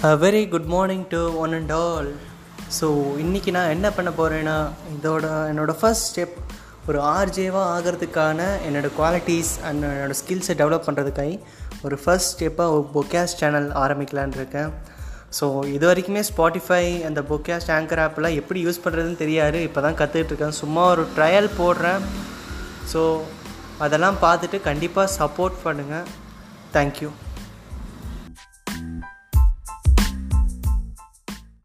Very good morning to one and all so இன்றைக்கி நான் என்ன பண்ண போகிறேன்னா இதோட என்னோடய ஃபஸ்ட் ஸ்டெப் ஒரு ஆர்ஜேவாக ஆகிறதுக்கான என்னோடய குவாலிட்டிஸ் அண்ட் என்னோடய ஸ்கில்ஸை டெவலப் பண்ணுறதுக்காக ஒரு ஃபர்ஸ்ட் ஸ்டெப்பாக ஒரு பொக்கேஸ் சேனல் ஆரம்பிக்கலான்னு இருக்கேன். ஸோ இது வரைக்குமே ஸ்பாட்டிஃபை அந்த பொக்கேஸ்ட் ஆங்கர் ஆப்பெல்லாம் எப்படி யூஸ் பண்ணுறதுன்னு தெரியாது. இப்போ தான் கற்றுக்கிட்டுருக்கேன் சும்மா ஒரு ட்ரையல் போடுறேன். ஸோ அதெல்லாம் பார்த்துட்டு கண்டிப்பாக சப்போர்ட் பண்ணுங்கள் தேங்க்யூ